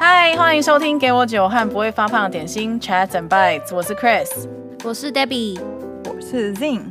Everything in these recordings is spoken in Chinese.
嗨，欢迎收听《给我酒和不会发胖的点心》Chats and Bites，我是 Chris，我是 Debbie，我是 Zing。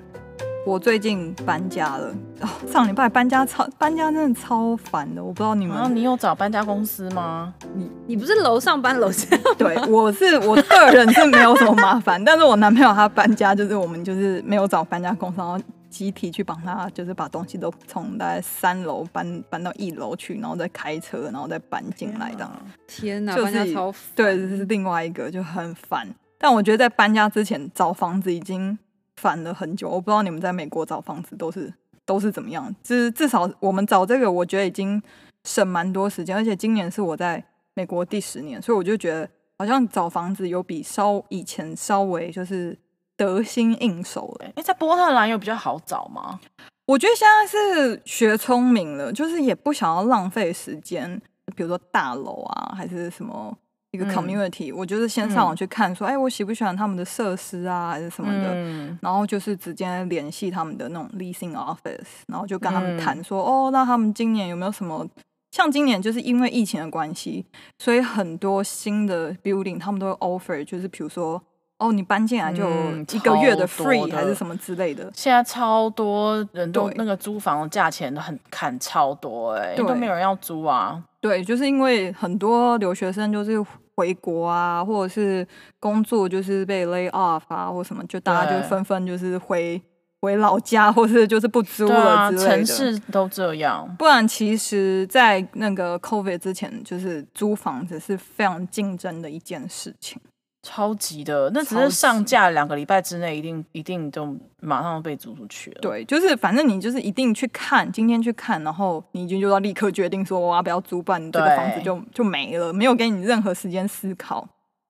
我最近搬家了，哦，上礼拜搬家超搬家真的超烦的，我不知道你们。然后你有找搬家公司吗？你你不是楼上搬楼下？对，我是我个人是没有什么麻烦，但是我男朋友他搬家，就是我们就是没有找搬家公司，然后集体去帮他，就是把东西都从大概三楼搬搬到一楼去，然后再开车，然后再搬进来这样。天哪，就是、搬家超烦。对，这是另外一个就很烦。但我觉得在搬家之前找房子已经。烦了很久，我不知道你们在美国找房子都是都是怎么样。至至少我们找这个，我觉得已经省蛮多时间，而且今年是我在美国第十年，所以我就觉得好像找房子有比稍以前稍微就是得心应手了。哎，在波特兰有比较好找吗？我觉得现在是学聪明了，就是也不想要浪费时间，比如说大楼啊，还是什么。一个 community，、嗯、我就是先上网去看，说，哎、我喜不喜欢他们的设施啊，还是什么的，嗯、然后就是直接联系他们的那种 leasing office，然后就跟他们谈说，嗯、哦，那他们今年有没有什么？像今年就是因为疫情的关系，所以很多新的 building 他们都会 offer，就是比如说，哦，你搬进来就一个月的 free 的还是什么之类的。现在超多人都那个租房的价钱都很砍超多、欸，哎，都没有人要租啊。对，就是因为很多留学生就是回国啊，或者是工作就是被 lay off 啊，或什么，就大家就纷纷就是回回老家，或是就是不租了之类的。啊，城市都这样。不然，其实，在那个 COVID 之前，就是租房子是非常竞争的一件事情。超级的，那只是上架两个礼拜之内，一定一定就马上被租出去了。对，就是反正你就是一定去看，今天去看，然后你已经就要立刻决定说我要不要租，不然你这个房子就就没了，没有给你任何时间思考。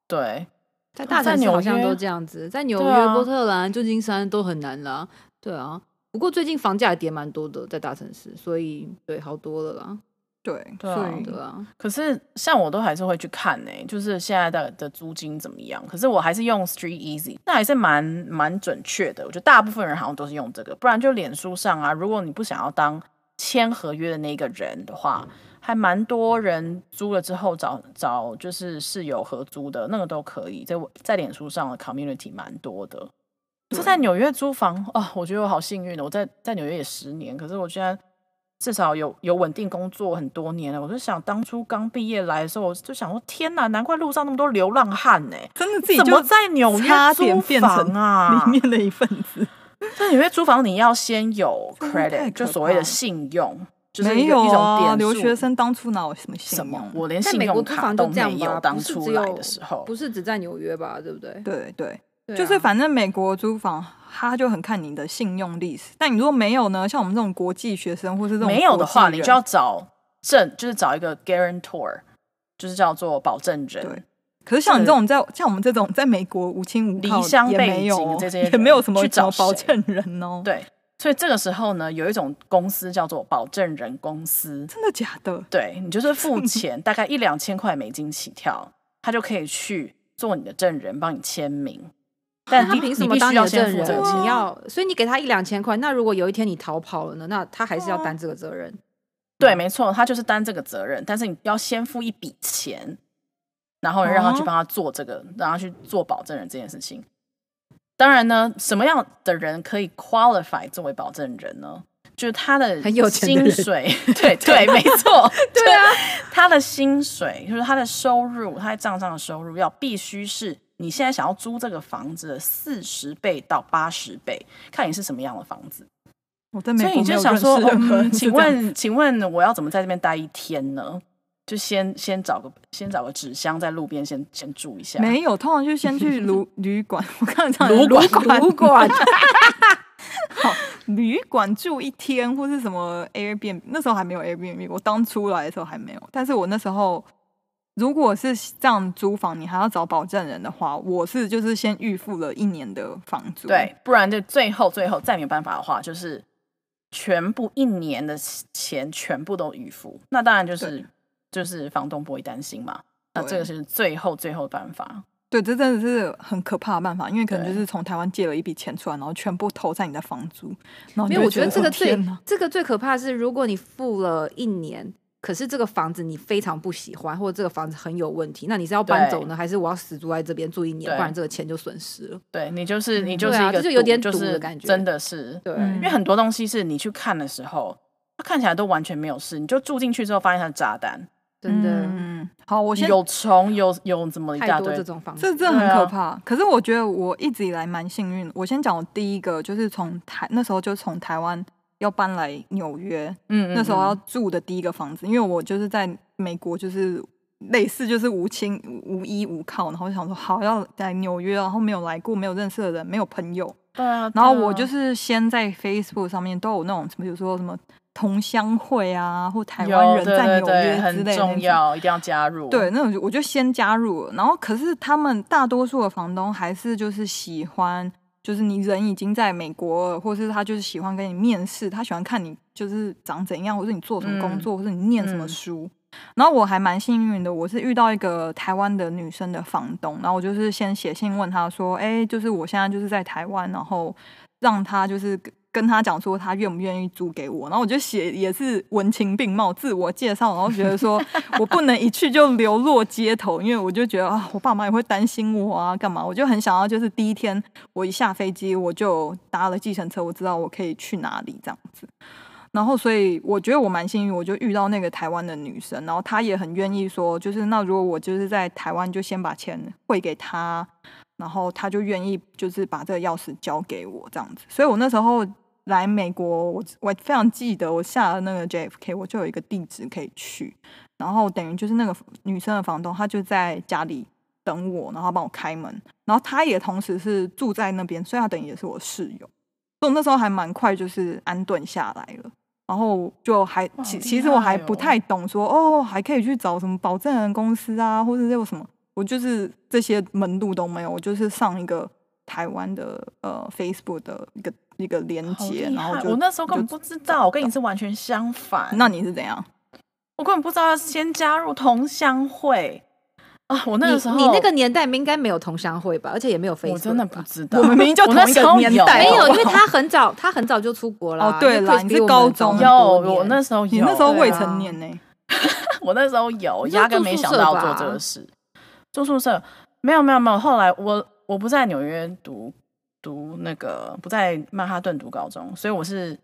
对，在大城市好像都这样子，在纽约、啊、波特兰、旧金山都很难啦。对啊，不过最近房价也跌蛮多的，在大城市，所以对好多了啦。对，对啊，所以对啊。可是像我都还是会去看呢、欸，就是现在的的租金怎么样？可是我还是用 Street Easy，那还是蛮蛮准确的。我觉得大部分人好像都是用这个，不然就脸书上啊，如果你不想要当签合约的那个人的话，还蛮多人租了之后找找就是室友合租的那个都可以，在在脸书上的 Community 蛮多的。是在纽约租房哦，我觉得我好幸运的，我在在纽约也十年，可是我现在。至少有有稳定工作很多年了，我就想当初刚毕业来的时候，我就想说天哪，难怪路上那么多流浪汉呢！真的自己怎么在纽约租房啊？里面的一份子，在纽约租房你要先有 credit，就所谓的信用，就是没有啊。留学生当初哪有什么信用？我连信用卡都没有。当初来的时候，不是只在纽约吧？对不对？对对。就是反正美国租房，他就很看你的信用历史。但你如果没有呢？像我们这种国际学生，或是这种没有的话，你就要找证，就是找一个 guarantor，就是叫做保证人。对。可是像你这种在像我们这种在美国无亲无靠，离乡背井这些，也没有什么去找保证人哦。对。所以这个时候呢，有一种公司叫做保证人公司。真的假的？对，你就是付钱，大概一两千块美金起跳，他就可以去做你的证人，帮你签名。但他凭什么当你的证人？你要，所以你给他一两千块。那如果有一天你逃跑了呢？那他还是要担这个责任。对，没错，他就是担这个责任。但是你要先付一笔钱，然后让他去帮他做这个，让他去做保证人这件事情。当然呢，什么样的人可以 qualify 作为保证人呢？就是他的薪水，对对，没错，对啊，他的薪水就是他的收入，他在账上的收入要必须是。你现在想要租这个房子的四十倍到八十倍，看你是什么样的房子。我在美国，所以你就想说，嗯、请问，请问我要怎么在这边待一天呢？就先先找个先找个纸箱在路边先先住一下。没有，通常就先去 旅旅馆。我看这样旅馆旅馆，好，旅馆住一天或是什么 Airbnb，那时候还没有 Airbnb，我刚出来的时候还没有。但是我那时候。如果是这样租房，你还要找保证人的话，我是就是先预付了一年的房租，对，不然就最后最后再没有办法的话，就是全部一年的钱全部都预付。那当然就是就是房东不会担心嘛。那这个是最后最后的办法。对，这真的是很可怕的办法，因为可能就是从台湾借了一笔钱出来，然后全部投在你的房租。然后没有，我觉得这个最这个最可怕的是，如果你付了一年。可是这个房子你非常不喜欢，或者这个房子很有问题，那你是要搬走呢，还是我要死住在这边住一年，不然这个钱就损失了？对，你就是你就是一个、嗯啊、就有点赌的感觉，真的是对、嗯，因为很多东西是你去看的时候，它看起来都完全没有事，你就住进去之后发现它是炸弹，真的。嗯，好，我先有虫，有有怎么一大堆这种房子，这真的很可怕、啊。可是我觉得我一直以来蛮幸运。我先讲我第一个，就是从台那时候就从台湾。要搬来纽约，嗯，那时候要住的第一个房子，因为我就是在美国，就是类似就是无亲无依无靠，然后就想说好要在纽约，然后没有来过，没有认识的人，没有朋友，对啊，然后我就是先在 Facebook 上面都有那种什么，比如说什么同乡会啊，或台湾人在纽约之类的，很重要，一定要加入。对，那种我就先加入了，然后可是他们大多数的房东还是就是喜欢。就是你人已经在美国了，或是他就是喜欢跟你面试，他喜欢看你就是长怎样，或是你做什么工作，嗯、或是你念什么书。嗯、然后我还蛮幸运的，我是遇到一个台湾的女生的房东，然后我就是先写信问他说，哎、欸，就是我现在就是在台湾，然后让他就是。跟他讲说他愿不愿意租给我，然后我就写也是文情并茂，自我介绍，然后觉得说 我不能一去就流落街头，因为我就觉得啊，我爸妈也会担心我啊，干嘛？我就很想要，就是第一天我一下飞机，我就搭了计程车，我知道我可以去哪里这样子。然后所以我觉得我蛮幸运，我就遇到那个台湾的女生，然后她也很愿意说，就是那如果我就是在台湾就先把钱汇给她。然后他就愿意，就是把这个钥匙交给我这样子，所以我那时候来美国，我我非常记得，我下了那个 JFK，我就有一个地址可以去，然后等于就是那个女生的房东，她就在家里等我，然后帮我开门，然后她也同时是住在那边，所以她等于也是我室友，所以我那时候还蛮快就是安顿下来了，然后就还其、哦、其实我还不太懂说哦，还可以去找什么保证人公司啊，或者是有什么。我就是这些门路都没有，我就是上一个台湾的呃 Facebook 的一个一个连接，然后就我那时候根本不知道，我跟你是完全相反。那你是怎样？我根本不知道要先加入同乡会啊！我那个时候，你，你那个年代应该没有同乡会吧？而且也没有 Facebook，我真的不知道。我们明明就同一个年代，没有，因为他很早，他很早就出国了。哦，对了，你是高中有，我那时候有，你那时候未成年呢、欸。我那时候有，压根没想到做这个事。住宿舍没有没有没有，后来我我不在纽约读读那个不在曼哈顿读高中，所以我是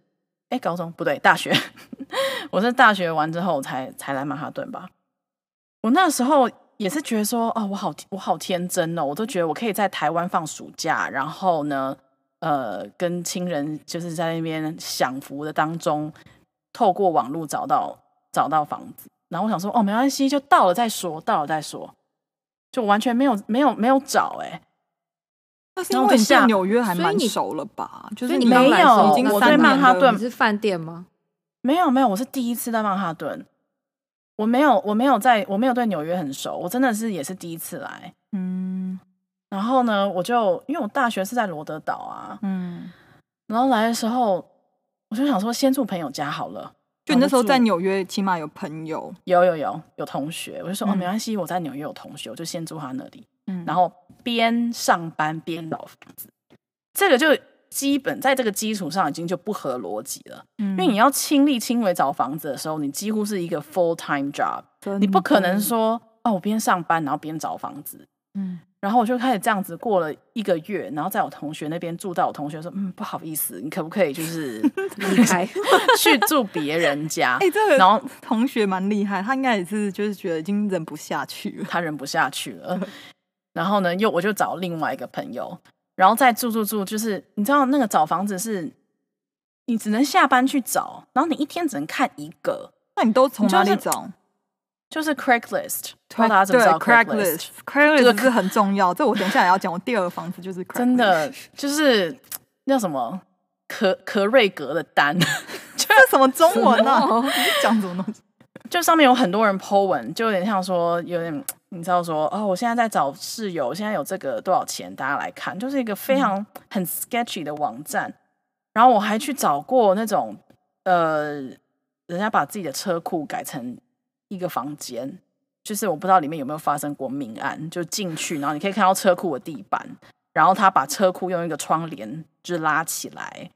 哎高中不对大学，我是大学完之后才才来曼哈顿吧。我那时候也是觉得说哦，我好我好天真哦，我都觉得我可以在台湾放暑假，然后呢呃跟亲人就是在那边享福的当中，透过网络找到找到房子，然后我想说哦没关系，就到了再说，到了再说。就完全没有没有没有找哎、欸，那是因为你在纽约还蛮熟了吧？就是你没有，我在曼哈顿是饭店吗？没有没有，我是第一次在曼哈顿，我没有我没有在我没有对纽约很熟，我真的是也是第一次来。嗯，然后呢，我就因为我大学是在罗德岛啊，嗯，然后来的时候我就想说先住朋友家好了。就你那时候在纽约，起码有朋友，有有有有同学，我就说、嗯、哦，没关系，我在纽约有同学，我就先住他那里，嗯，然后边上班边找房子，这个就基本在这个基础上已经就不合逻辑了，嗯，因为你要亲力亲为找房子的时候，你几乎是一个 full time job，你不可能说哦，我边上班然后边找房子，嗯。然后我就开始这样子过了一个月，然后在我同学那边住到我同学说：“嗯，不好意思，你可不可以就是 离开。去住别人家？” 哎、欸，这个然后同学蛮厉害，他应该也是就是觉得已经忍不下去了，他忍不下去了。然后呢，又我就找另外一个朋友，然后再住住住，就是你知道那个找房子是，你只能下班去找，然后你一天只能看一个，那你都从哪里找？就是 Craigslist，大家怎么知道 Craigslist？Craigslist 这个是很重要，这我等一下也要讲。我第二个房子就是 真的就是那什么可可瑞格的单，这是什么中文啊？讲什么东西？就上面有很多人 po 文，就有点像说，有点你知道说，哦，我现在在找室友，现在有这个多少钱？大家来看，就是一个非常很 sketchy 的网站。然后我还去找过那种呃，人家把自己的车库改成。一个房间，就是我不知道里面有没有发生过命案，就进去，然后你可以看到车库的地板，然后他把车库用一个窗帘就拉起来，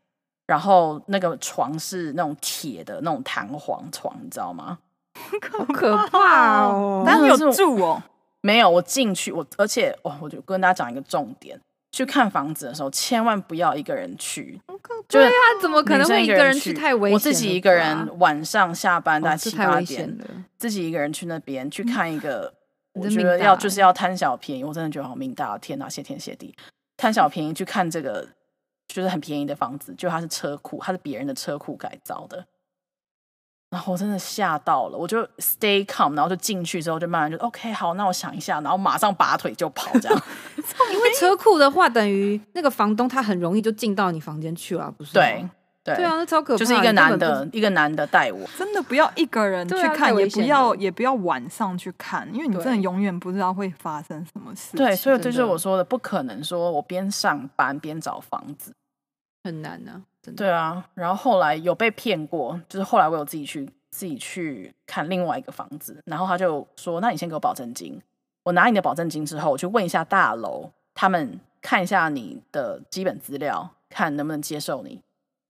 然后那个床是那种铁的那种弹簧床，你知道吗？好可怕哦！但你有住哦？没有，我进去我，而且哦，我就跟大家讲一个重点。去看房子的时候，千万不要一个人去。对啊，怎么可能会一个人去？太危险。我自己一个人晚上下班大概七八点，自己一个人去那边去看一个，我觉得要就是要贪小便宜。我真的觉得好命大，天哪，谢天谢地，贪小便宜去看这个就是很便宜的房子，就它是车库，它是别人的车库改造的。然后我真的吓到了，我就 stay calm，然后就进去之后就慢慢就 OK 好，那我想一下，然后马上拔腿就跑这样。因为车库的话，等于那个房东他很容易就进到你房间去了，不是？对对对啊，那超可怕。就是一个男的，一个男的带我，真的不要一个人去看，也不要也不要晚上去看，因为你真的永远不知道会发生什么事。对，所以这就是我说的，不可能说我边上班边找房子，很难呢。对啊，然后后来有被骗过，就是后来我有自己去自己去看另外一个房子，然后他就说：“那你先给我保证金，我拿你的保证金之后，我去问一下大楼，他们看一下你的基本资料，看能不能接受你。”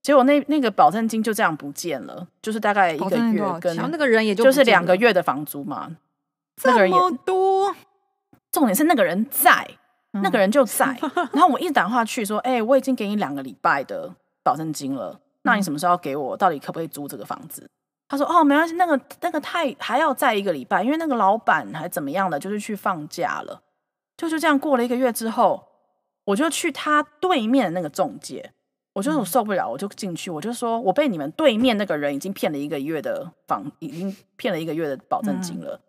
结果那那个保证金就这样不见了，就是大概一个月跟那个人也就就是两个月的房租嘛，那个人也多。重点是那个人在，那个人就 在，然后我一打电话去说：“哎，我已经给你两个礼拜的。”保证金了，那你什么时候要给我？到底可不可以租这个房子？他说：“哦，没关系，那个那个太还要再一个礼拜，因为那个老板还怎么样的，就是去放假了。”就就这样过了一个月之后，我就去他对面的那个中介，我就我受不了，我就进去，我就说我被你们对面那个人已经骗了一个月的房，已经骗了一个月的保证金了。嗯、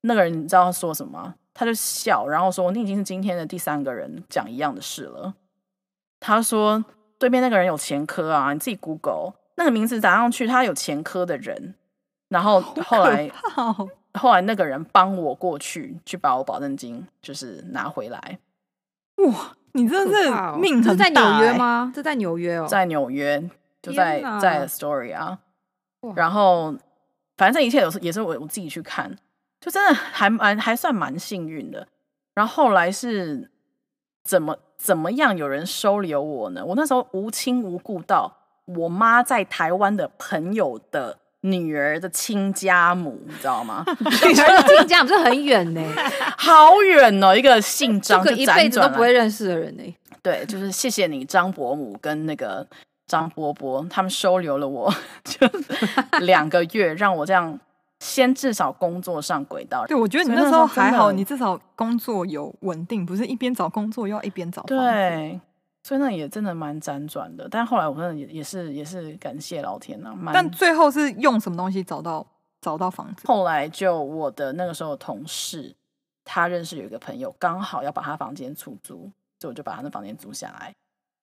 那个人你知道他说什么？他就笑，然后说：“你已经是今天的第三个人讲一样的事了。”他说。对面那个人有前科啊！你自己 Google 那个名字打上去，他有前科的人。然后后来，哦、后来那个人帮我过去，去把我保证金就是拿回来。哇，你真的是命很大、欸！这在纽约吗？这在纽约哦，在纽约，就在在 a story 啊。然后，反正这一切都是也是我我自己去看，就真的还蛮还算蛮幸运的。然后后来是怎么？怎么样有人收留我呢？我那时候无亲无故到我妈在台湾的朋友的女儿的亲家母，你知道吗？女儿的亲家母是很远呢，好远哦！一个姓张，一辈子都不会认识的人呢。对，就是谢谢你张伯母跟那个张伯伯，他们收留了我，就两个月，让我这样。先至少工作上轨道。对，我觉得你那时候还好，你至少工作有稳定，不是一边找工作又要一边找。对，所以那也真的蛮辗转的。但后来我真的也也是也是感谢老天呐。但最后是用什么东西找到找到房子？后来就我的那个时候的同事，他认识有一个朋友，刚好要把他房间出租，所以我就把他的房间租下来。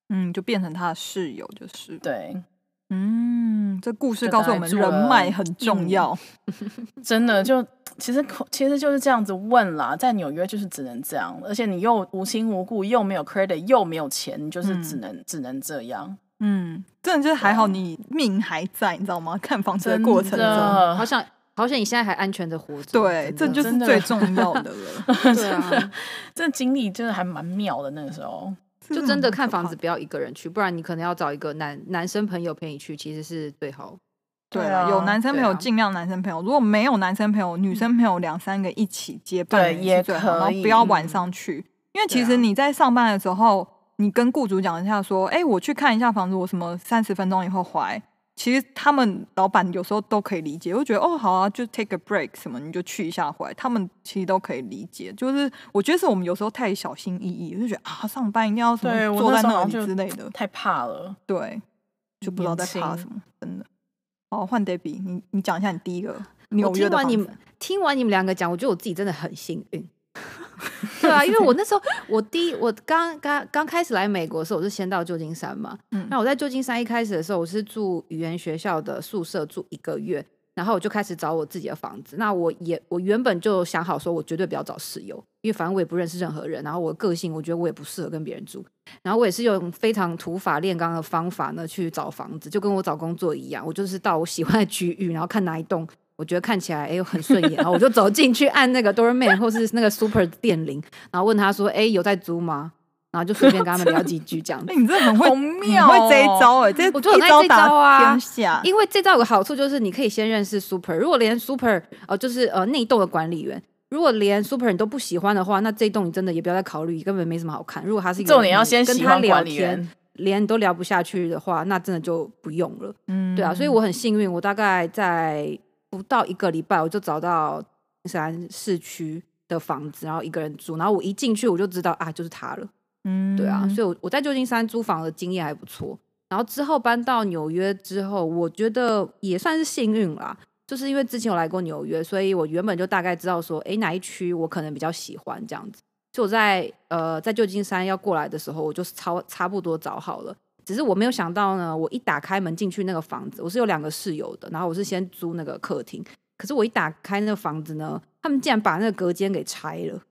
嗯，就变成他的室友，就是对。嗯，这故事告诉我们人脉很重要，真的就其实其实就是这样子问啦，在纽约就是只能这样，而且你又无亲无故，又没有 credit，又没有钱，你就是只能、嗯、只能这样。嗯，真的就是还好你命还在，你知道吗？看房子的过程中，好想好想你现在还安全的活着，对，这就是最重要的了。对啊，这经历真的还蛮妙的，那个时候。就真的看房子不要一个人去，不然你可能要找一个男男生朋友陪你去，其实是最好。对啊，有男生朋友尽量男生朋友，如果没有男生朋友，女生朋友两三个一起结伴也最好，然后不要晚。上去，因为其实你在上班的时候，你跟雇主讲一下说，哎，我去看一下房子，我什么三十分钟以后回来。其实他们老板有时候都可以理解，我觉得哦好啊，就 take a break 什么，你就去一下回来，他们其实都可以理解。就是我觉得是我们有时候太小心翼翼，就觉得啊上班一定要什么坐在那里之类的，太怕了。对，就不知道在怕什么，真的。哦，换 Debbie，你你讲一下你第一个纽约的。听完你们听完你们两个讲，我觉得我自己真的很幸运。对啊，因为我那时候我第一我刚刚刚开始来美国的时候，我是先到旧金山嘛。嗯，那我在旧金山一开始的时候，我是住语言学校的宿舍住一个月，然后我就开始找我自己的房子。那我也我原本就想好说，我绝对不要找室友，因为反正我也不认识任何人。然后我个性，我觉得我也不适合跟别人住。然后我也是用非常土法炼钢的方法呢去找房子，就跟我找工作一样，我就是到我喜欢的区域，然后看哪一栋。我觉得看起来哎很顺眼，然后我就走进去按那个 doorman 或是那个 super 电铃，然后问他说哎有在租吗？然后就随便跟他们聊几句这样子。那你真的很会，妙、哦，会这一招哎、欸，这我觉得这一招啊，天下。因为这招有个好处就是你可以先认识 super，如果连 super 呃就是呃那一栋的管理员，如果连 super 你都不喜欢的话，那这一栋你真的也不要再考虑，根本没什么好看。如果他是一个重点要先喜欢管理员，连你都聊不下去的话，那真的就不用了。嗯，对啊，所以我很幸运，我大概在不到一个礼拜我就找到山市区的房子，然后一个人住，然后我一进去我就知道啊，就是他了。嗯，对啊，所以我我在旧金山租房的经验还不错。然后之后搬到纽约之后，我觉得也算是幸运啦，就是因为之前有来过纽约，所以我原本就大概知道说，哎，哪一区我可能比较喜欢这样子。就我在呃在旧金山要过来的时候，我就差差不多找好了。只是我没有想到呢，我一打开门进去那个房子，我是有两个室友的，然后我是先租那个客厅。可是我一打开那个房子呢，他们竟然把那个隔间给拆了。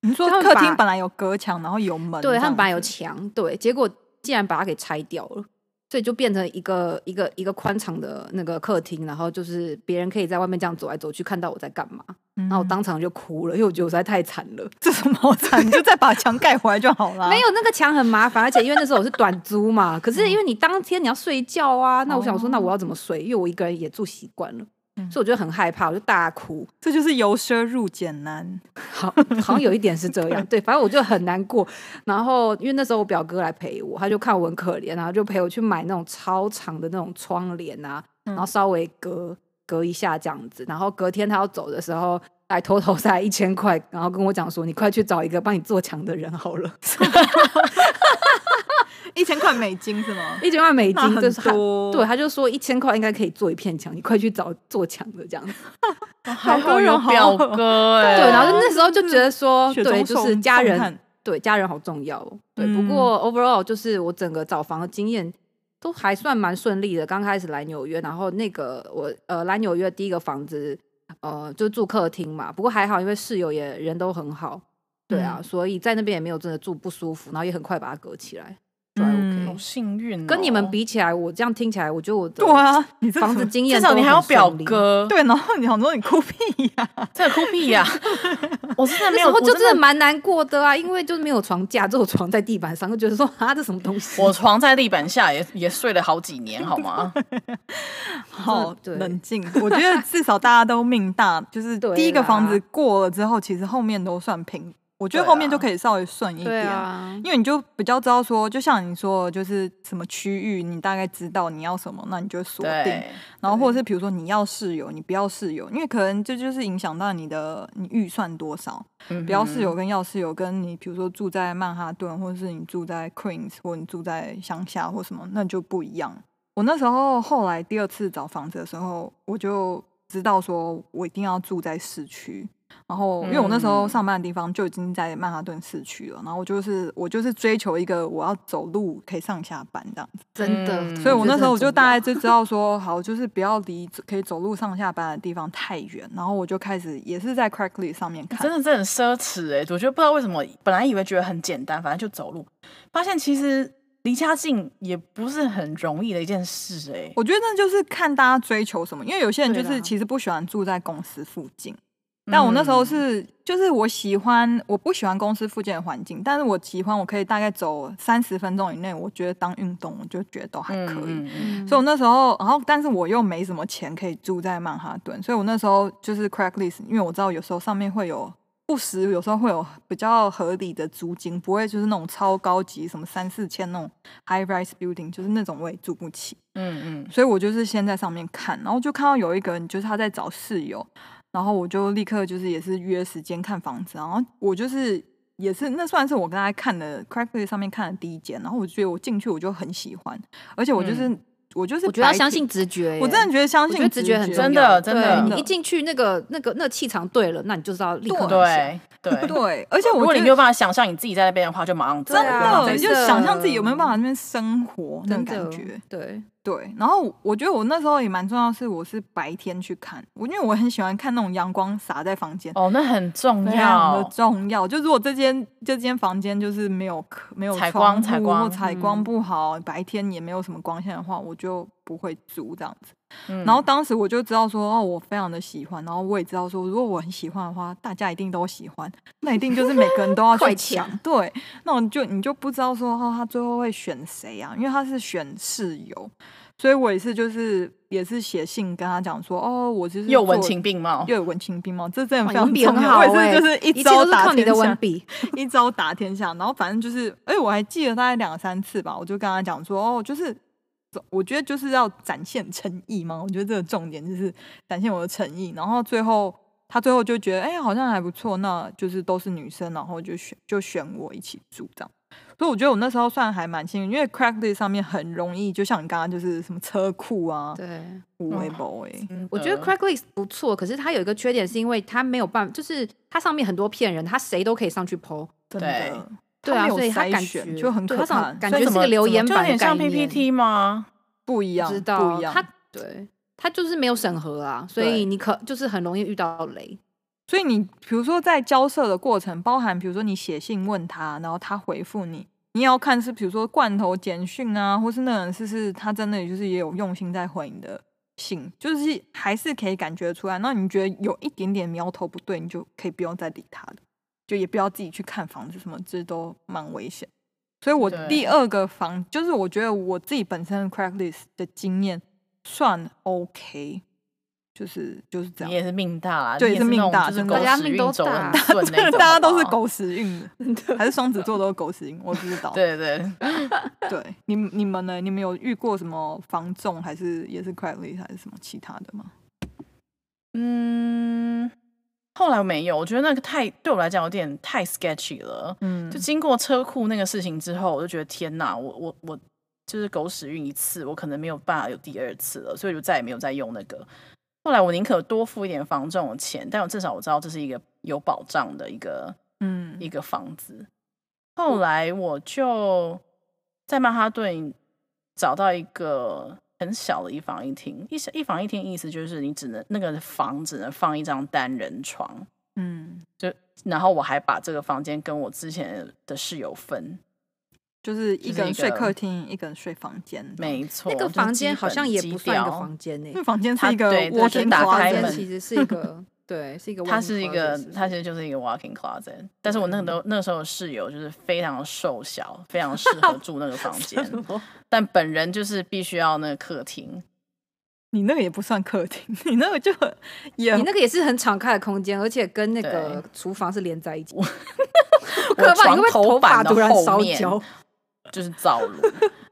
你说 客厅本来有隔墙，然后有门，对，他们本来有墙，对，结果竟然把它给拆掉了，所以就变成一个一个一个宽敞的那个客厅，然后就是别人可以在外面这样走来走去，看到我在干嘛，嗯、然后我当场就哭了，因为我觉得我实在太惨了，这什么好惨？你就再把墙盖回来就好了。没有那个墙很麻烦，而且因为那时候我是短租嘛，可是因为你当天你要睡觉啊，那我想说，那我要怎么睡？因为我一个人也住习惯了。所以我觉得很害怕，我就大哭。这就是由奢入俭难，好，好像有一点是这样。对，反正我就很难过。然后因为那时候我表哥来陪我，他就看我很可怜，然后就陪我去买那种超长的那种窗帘啊，然后稍微隔隔一下这样子。然后隔天他要走的时候，来偷偷塞一千块，然后跟我讲说：“你快去找一个帮你做墙的人好了。” 一千块美金是吗？一千块美金就是他，对，他就说一千块应该可以做一片墙，你快去找做墙的这样子。还好有表哥哎，对，然后那时候就觉得说，对，就是家人，对，家人好重要。对，不过 overall 就是我整个找房的经验都还算蛮顺利的。刚开始来纽约，然后那个我呃来纽约第一个房子呃就住客厅嘛，不过还好，因为室友也人都很好，对啊，所以在那边也没有真的住不舒服，然后也很快把它隔起来。幸运。跟你们比起来，我这样听起来，我觉得我的对啊，你房子经验至少你还有表哥，对，然后你好多你哭屁呀，真的哭屁呀！我真的没有，我就真的蛮难过的啊，因为就是没有床架，只有床在地板上，就觉得说啊，这什么东西？我床在地板下也也睡了好几年，好吗？好，冷静。我觉得至少大家都命大，就是第一个房子过了之后，其实后面都算平。我觉得后面就可以稍微顺一点，啊、因为你就比较知道说，就像你说，就是什么区域，你大概知道你要什么，那你就锁定。然后或者是比如说你要室友，你不要室友，因为可能这就是影响到你的你预算多少。嗯、不要室友跟要室友，跟你比如说住在曼哈顿，或者是你住在 Queens，或者你住在乡下或什么，那就不一样。我那时候后来第二次找房子的时候，我就知道说我一定要住在市区。然后，因为我那时候上班的地方就已经在曼哈顿市区了，然后我就是我就是追求一个我要走路可以上下班这样子，真的。所以我那时候我就大概就知道说，好，就是不要离可以走路上下班的地方太远。然后我就开始也是在 Craigslist 上面看，真的是很奢侈哎、欸，我觉得不知道为什么，本来以为觉得很简单，反正就走路，发现其实离家近也不是很容易的一件事哎、欸。我觉得那就是看大家追求什么，因为有些人就是其实不喜欢住在公司附近。但我那时候是，就是我喜欢，我不喜欢公司附近的环境，但是我喜欢，我可以大概走三十分钟以内，我觉得当运动，我就觉得都还可以。所以我那时候，然后但是我又没什么钱可以住在曼哈顿，所以我那时候就是 Craigslist，因为我知道有时候上面会有不时，有时候会有比较合理的租金，不会就是那种超高级，什么三四千那种 high rise building，就是那种我也住不起。嗯嗯，所以我就是先在上面看，然后就看到有一个人，就是他在找室友。然后我就立刻就是也是约时间看房子，然后我就是也是那算是我跟他看的 Craigslist 上面看的第一间，然后我觉得我进去我就很喜欢，而且我就是、嗯、我就是我觉得要相信直觉，我真的觉得相信直觉很真的真的，你一进去那个那个那个气场对了，那你就知道立刻对。对 对，而且我如果你没有办法想象你自己在那边的话，就马上真的就想象自己有没有办法在那边生活那种感觉。对对，然后我觉得我那时候也蛮重要，是我是白天去看，我因为我很喜欢看那种阳光洒在房间。哦，那很重要，非常的重要。就如果这间这间房间就是没有没有采光采光或采光不好，白天也没有什么光线的话，我就不会租这样子。嗯、然后当时我就知道说，哦，我非常的喜欢，然后我也知道说，如果我很喜欢的话，大家一定都喜欢，那一定就是每个人都要去抢。对，那我就你就不知道说，哦，他最后会选谁啊？因为他是选室友。所以我也是，就是也是写信跟他讲说，哦，我就是又文情并茂，又有文情并茂，这真的非常重要。我也是，就是一招打天下，一, 一招打天下。然后反正就是，哎、欸，我还记得大概两三次吧，我就跟他讲说，哦，就是我觉得就是要展现诚意嘛。我觉得这个重点就是展现我的诚意。然后最后他最后就觉得，哎、欸，好像还不错，那就是都是女生，然后就选就选我一起住这样。所以我觉得我那时候算还蛮幸运，因为 Craigslist 上面很容易，就像你刚刚就是什么车库啊，对，无微博哎，我觉得 Craigslist 不错，可是它有一个缺点，是因为它没有办法，就是它上面很多骗人，它谁都可以上去 po，对对啊，所以他感觉就很可怕，感觉是个留言板，有点像 PPT 吗？不一样，知道不一样，他对他就是没有审核啊，所以你可就是很容易遇到雷。所以你比如说在交涉的过程，包含比如说你写信问他，然后他回复你，你也要看是比如说罐头简讯啊，或是那种是是他真的就是也有用心在回你的信，就是还是可以感觉出来。那你觉得有一点点苗头不对，你就可以不用再理他的，就也不要自己去看房子什么，这都蛮危险。所以我第二个房就是我觉得我自己本身 Craigslist 的经验算 OK。就是就是这样，你也是命大啊，对，是命大，就是 狗屎运走很顺，大家都是狗屎运，还是双子座都是狗屎运，我不知道。对对 对，你你们呢？你们有遇过什么房仲，还是也是 Craigslist 还是什么其他的吗？嗯，后来没有，我觉得那个太对我来讲有点太 sketchy 了。嗯，就经过车库那个事情之后，我就觉得天哪，我我我就是狗屎运一次，我可能没有办法有第二次了，所以就再也没有再用那个。后来我宁可多付一点房仲的钱，但我至少我知道这是一个有保障的一个，嗯，一个房子。后来我就在曼哈顿找到一个很小的一房一厅，一一房一厅意思就是你只能那个房只能放一张单人床，嗯，就然后我还把这个房间跟我之前的室友分。就是一个人睡客厅，一个人睡房间。没错，那个房间好像也不算一个房间呢。那房间是一个对，它是打开门其实是一个，对，是一个。它是一个，它其实就是一个 walking closet。但是我那个都那个时候室友就是非常瘦小，非常适 合住那个房间。但本人就是必须要那个客厅。你那个也不算客厅，你那个就也，你那个也是很敞开的空间，而且跟那个厨房是连在一起。我床头板的后面。就是灶炉，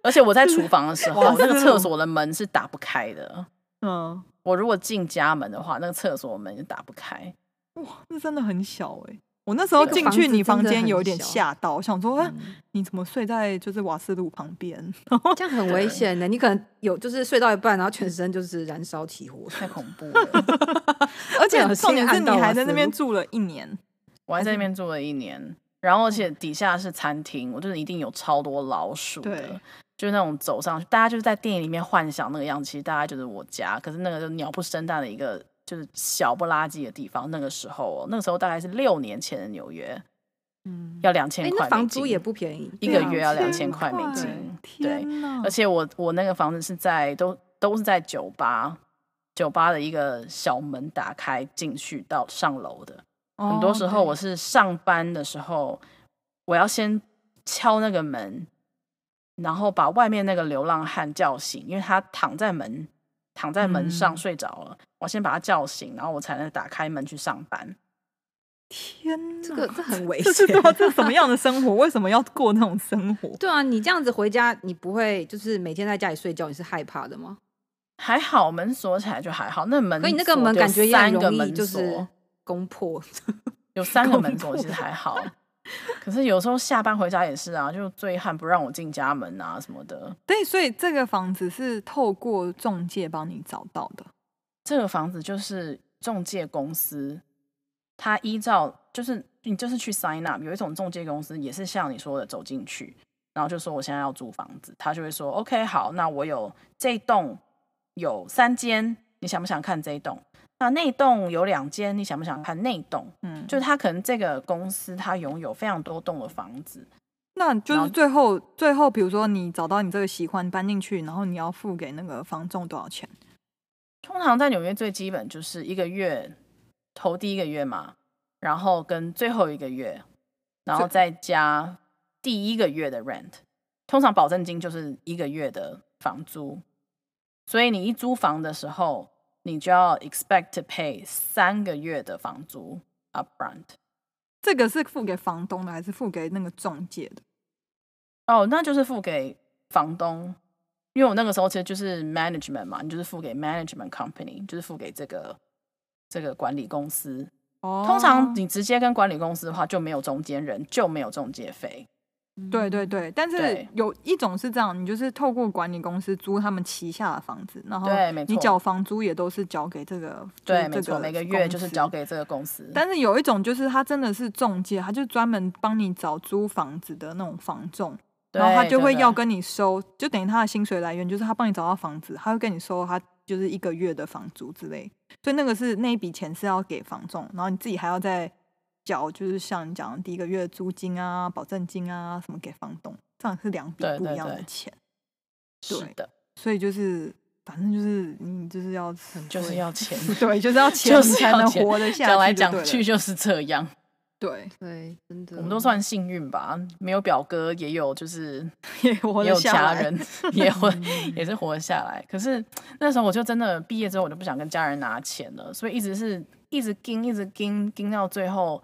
而且我在厨房的时候，那个厕所的门是打不开的。嗯，我如果进家门的话，那个厕所门就打不开。哇，那真的很小哎！我那时候进去你房间有点吓到，我想说，哎，你怎么睡在就是瓦斯炉旁边？这样很危险的，你可能有就是睡到一半，然后全身就是燃烧起火，太恐怖了。而且重点是你还在那边住了一年，我还在那边住了一年。然后，而且底下是餐厅，我觉得一定有超多老鼠的，对就是那种走上去，大家就是在电影里面幻想那个样子，其实大概就是我家，可是那个就鸟不生蛋的一个就是小不拉几的地方。那个时候，那个时候大概是六年前的纽约，嗯，要两千块房租也不便宜，一个月要两千块美金，对，而且我我那个房子是在都都是在酒吧，酒吧的一个小门打开进去到上楼的。很多时候我是上班的时候，我要先敲那个门，然后把外面那个流浪汉叫醒，因为他躺在门躺在门上睡着了。嗯、我先把他叫醒，然后我才能打开门去上班。天哪，这个这很危险，这是这是什么 样的生活？为什么要过那种生活？对啊，你这样子回家，你不会就是每天在家里睡觉，你是害怕的吗？还好，门锁起来就还好。那门，可你那个门感觉也很容易就是。攻破 有三个门锁，其实还好。可是有时候下班回家也是啊，就醉汉不让我进家门啊什么的。对，所以这个房子是透过中介帮你找到的。这个房子就是中介公司，他依照就是你就是去 sign up，有一种中介公司也是像你说的走进去，然后就说我现在要租房子，他就会说 OK 好，那我有这栋有三间，你想不想看这一栋？那那栋有两间，你想不想看那栋？嗯，就是他可能这个公司他拥有非常多栋的房子，那就是最后最后，比如说你找到你这个喜欢搬进去，然后你要付给那个房仲多少钱？通常在纽约最基本就是一个月头第一个月嘛，然后跟最后一个月，然后再加第一个月的 rent。通常保证金就是一个月的房租，所以你一租房的时候，你就要 expect to pay 三个月的房租 upfront。这个是付给房东的，还是付给那个中介的？哦，那就是付给房东，因为我那个时候其实就是 management 嘛，你就是付给 management company，就是付给这个这个管理公司。哦，通常你直接跟管理公司的话，就没有中间人，就没有中介费。对对对，但是有一种是这样，你就是透过管理公司租他们旗下的房子，然后你缴房租也都是交给这个，对，没错，每个月就是交给这个公司。但是有一种就是他真的是中介，他就专门帮你找租房子的那种房仲，然后他就会要跟你收，就等于他的薪水来源就是他帮你找到房子，他会跟你收他就是一个月的房租之类，所以那个是那一笔钱是要给房仲，然后你自己还要再。缴就是像你讲的第一个月租金啊、保证金啊什么给房东，这样是两笔不一样的钱。对，对，对，的，所以就是反正就是你就是要就是要钱，对，就是要 钱才能活得下去。讲来讲去就是这样。对对，真的，我们都算幸运吧，没有表哥，也有就是 也活也有家人，也活也是活下来。可是那时候我就真的毕业之后，我就不想跟家人拿钱了，所以一直是一直盯，一直盯，盯到最后。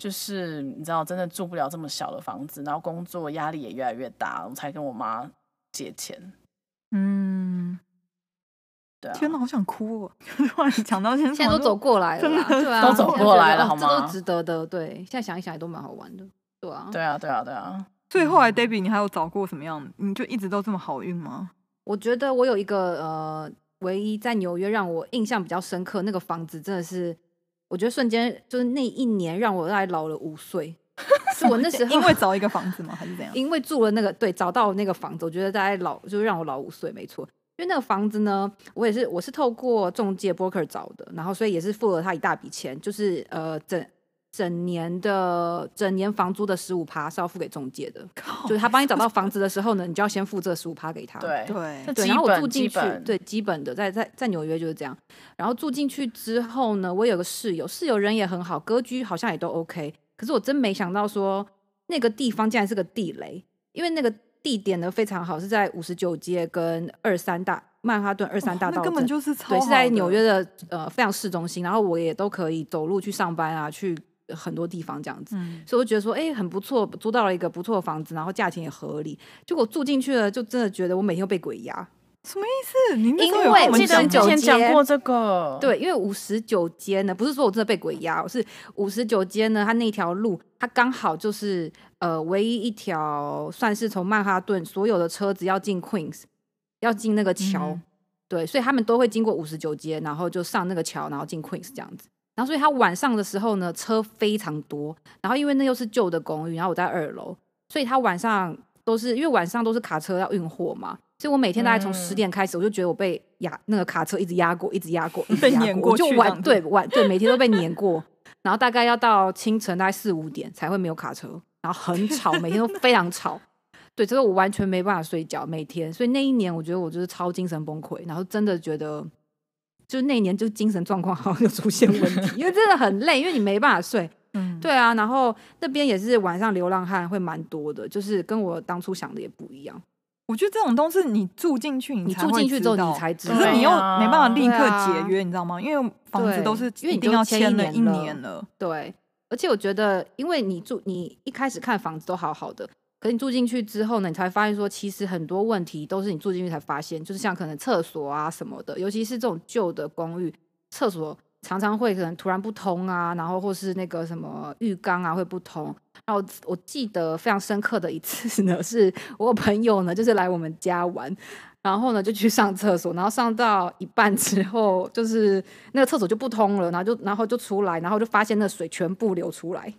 就是你知道，真的住不了这么小的房子，然后工作压力也越来越大，我才跟我妈借钱。嗯，对啊。天哪，好想哭哦！突然讲到现在，现在都走过来了，真的，对啊，都走过来了，好吗？这都值得的。对，现在想一想也都蛮好玩的，对啊，对啊，对啊，对啊。所以后来，Debbie，你还有找过什么样？你就一直都这么好运吗？我觉得我有一个呃，唯一在纽约让我印象比较深刻那个房子，真的是。我觉得瞬间就是那一年让我大概老了五岁，是我那时候因为找一个房子吗？还是怎样？因为住了那个对，找到那个房子，我觉得大概老就是让我老五岁，没错。因为那个房子呢，我也是我是透过中介 broker 找的，然后所以也是付了他一大笔钱，就是呃整整年的整年房租的十五趴是要付给中介的，就是他帮你找到房子的时候呢，你就要先付这十五趴给他。对对对，然后我住进去，对基本的在在在纽约就是这样。然后住进去之后呢，我有个室友，室友人也很好，格局好像也都 OK。可是我真没想到说那个地方竟然是个地雷，因为那个地点呢非常好，是在五十九街跟二三大曼哈顿二三大道，哦，根本就是超对，是在纽约的呃非常市中心。然后我也都可以走路去上班啊，去很多地方这样子。嗯，所以我觉得说，哎，很不错，租到了一个不错的房子，然后价钱也合理。结果住进去了，就真的觉得我每天都被鬼压。什么意思？你因为我记得你之前讲过这个，对，因为五十九街呢，不是说我真的被鬼压，我是五十九街呢，它那条路，它刚好就是呃，唯一一条算是从曼哈顿所有的车子要进 Queens，要进那个桥，嗯、对，所以他们都会经过五十九街，然后就上那个桥，然后进 Queens 这样子。然后所以他晚上的时候呢，车非常多，然后因为那又是旧的公寓，然后我在二楼，所以他晚上都是因为晚上都是卡车要运货嘛。所以我每天大概从十点开始，我就觉得我被压那个卡车一直压过，一直压过，一直压过，碾过我就晚对晚对每天都被碾过，然后大概要到清晨大概四五点才会没有卡车，然后很吵，每天都非常吵，对，这个我完全没办法睡觉，每天，所以那一年我觉得我就是超精神崩溃，然后真的觉得，就那一年就精神状况好像就出现问题，因为真的很累，因为你没办法睡，嗯，对啊，然后那边也是晚上流浪汉会蛮多的，就是跟我当初想的也不一样。我觉得这种东西你住进去，你住进去之后你才知道，可是你又没办法立刻解约，你知道吗？因为房子都是一定要签了一年了。对，而且我觉得，因为你住，你一开始看房子都好好的，可你住进去之后呢，你才发现说，其实很多问题都是你住进去才发现，就是像可能厕所啊什么的，尤其是这种旧的公寓，厕所。常常会可能突然不通啊，然后或是那个什么浴缸啊会不通。然后我记得非常深刻的一次呢，是我朋友呢就是来我们家玩，然后呢就去上厕所，然后上到一半之后，就是那个厕所就不通了，然后就然后就出来，然后就发现那水全部流出来。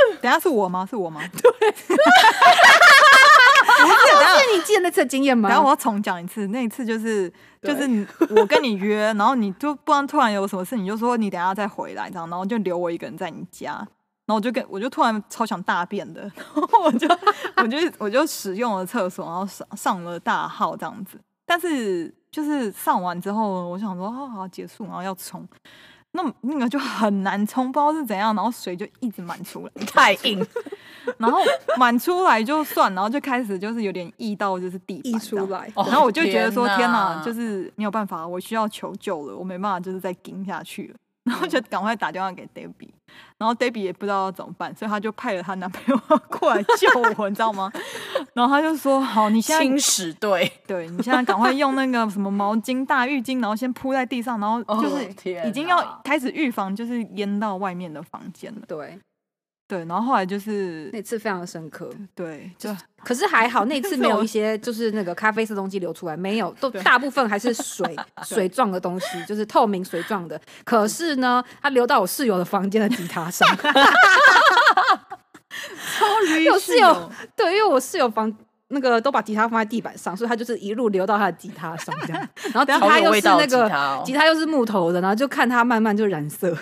等下是我吗？是我吗？对。不是你记得那次经验吗？然后我要重讲一次，那一次就是就是我跟你约，然后你就不然突然有什么事，你就说你等下再回来这样，然后就留我一个人在你家，然后我就跟我就突然超想大便的，然后我就我就我就使用了厕所，然后上上了大号这样子，但是就是上完之后，我想说，好好结束，然后要冲，那那个就很难冲，不知道是怎样，然后水就一直满出来，太硬，然后满出来就算，然后就开始就是有点溢到就是地溢出来，然后我就觉得说，天哪，就是没有办法，我需要求救了，我没办法，就是再顶下去了。然后就赶快打电话给 Debbie，然后 Debbie 也不知道要怎么办，所以他就派了她男朋友 过来救我，你知道吗？然后他就说：“好，你现在清屎对，对你现在赶快用那个什么毛巾、大浴巾，然后先铺在地上，然后就是已经要开始预防，就是淹到外面的房间了。”对。对，然后后来就是那次非常的深刻，对，就可是还好那次 没有一些就是那个咖啡色东西流出来，没有，都大部分还是水 水状的东西，就是透明水状的。可是呢，它流到我室友的房间的吉他上，有室友对，因为我室友房那个都把吉他放在地板上，所以他就是一路流到他的吉他上这样。然后吉他又是那个吉他又是木头的，然后就看它慢慢就染色。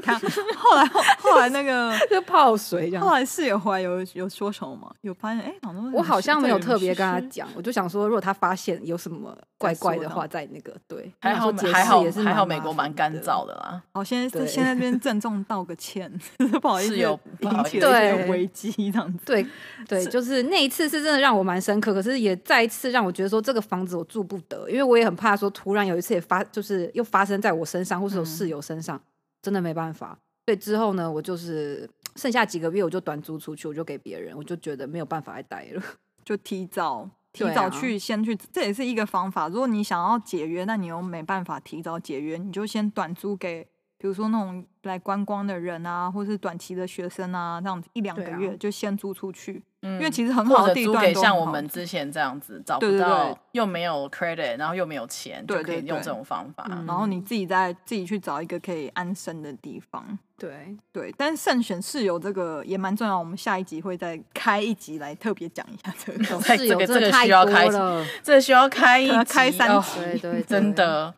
看，后来后后来那个 就泡水这样。后来室友回来有有说什么吗？有发现哎，好像我好像没有特别跟他讲，我就想说，如果他发现有什么怪怪的话，在那个对，还好还好还好，美国蛮干燥的啦。好，现在现在这边 郑重道个歉，不好意思，有引起了一些危机这样子。对对，就是那一次是真的让我蛮深刻，可是也再一次让我觉得说这个房子我住不得，因为我也很怕说突然有一次也发，就是又发生在我身上，或是我室友身上。真的没办法，所以之后呢，我就是剩下几个月，我就短租出去，我就给别人，我就觉得没有办法再待了，就提早提早去先去，这也是一个方法。如果你想要解约，那你又没办法提早解约，你就先短租给，比如说那种来观光的人啊，或是短期的学生啊，这样子一两个月就先租出去。因为其实很好的地段，像我们之前这样子找不到，又没有 credit，然后又没有钱，就可以用这种方法。然后你自己再自己去找一个可以安身的地方。对对，但是慎选室友这个也蛮重要，我们下一集会再开一集来特别讲一下这个。室友这个需要开，这个需要开一开三集，对 对，真的。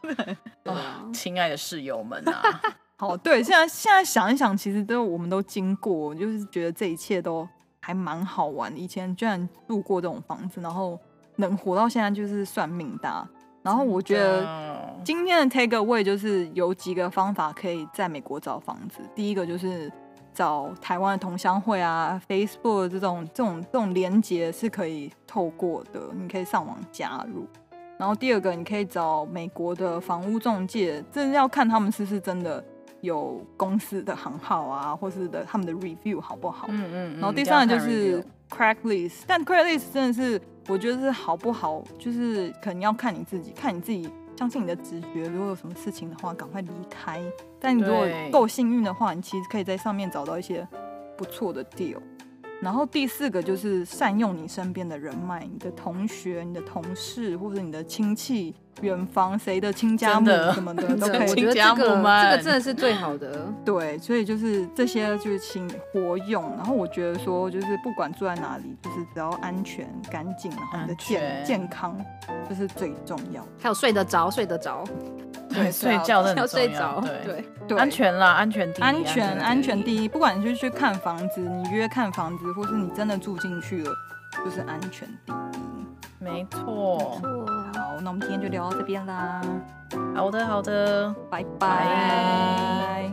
亲爱的室友们啊，好，对，现在现在想一想，其实都我们都经过，就是觉得这一切都。还蛮好玩，以前居然住过这种房子，然后能活到现在就是算命大。然后我觉得今天的 take away 就是有几个方法可以在美国找房子。第一个就是找台湾的同乡会啊，Facebook 这种这种这种连接是可以透过的，你可以上网加入。然后第二个你可以找美国的房屋中介，这要看他们是不是真的。有公司的行号啊，或是的他们的 review 好不好？嗯嗯。然后第三个就是 Craigslist，但 Craigslist 真的是我觉得是好不好，就是可能要看你自己，看你自己相信你的直觉。如果有什么事情的话，赶快离开。但你如果够幸运的话，你其实可以在上面找到一些不错的 deal。然后第四个就是善用你身边的人脉，你的同学、你的同事或者你的亲戚。远房谁的亲家母什么的 都可以，我觉得这个这个真的是最好的。对，所以就是这些就是请活用。然后我觉得说，就是不管住在哪里，就是只要安全、干净，然后你的健健康，就是最重要的。还有睡得着，睡得着。对，睡觉真的要睡着。对对，安全啦，安全第一，安全安全第一。不管你是去看房子，你约看房子，或是你真的住进去了，就是安全第一。没错。那我们今天就聊到这边啦。好的，好的，拜拜。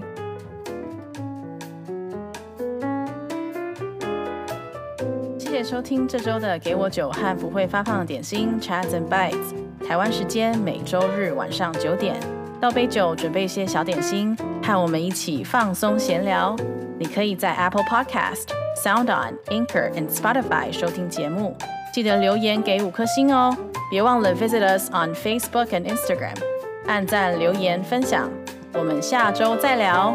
谢谢收听这周的《给我酒和不会发放的点心 Chats and Bites》。台湾时间每周日晚上九点，倒杯酒，准备一些小点心，和我们一起放松闲聊。你可以在 Apple Podcast、Sound On、Anchor and Spotify 收听节目。记得留言给五颗星哦！别忘了 visit us on Facebook and Instagram，按赞、留言、分享。我们下周再聊。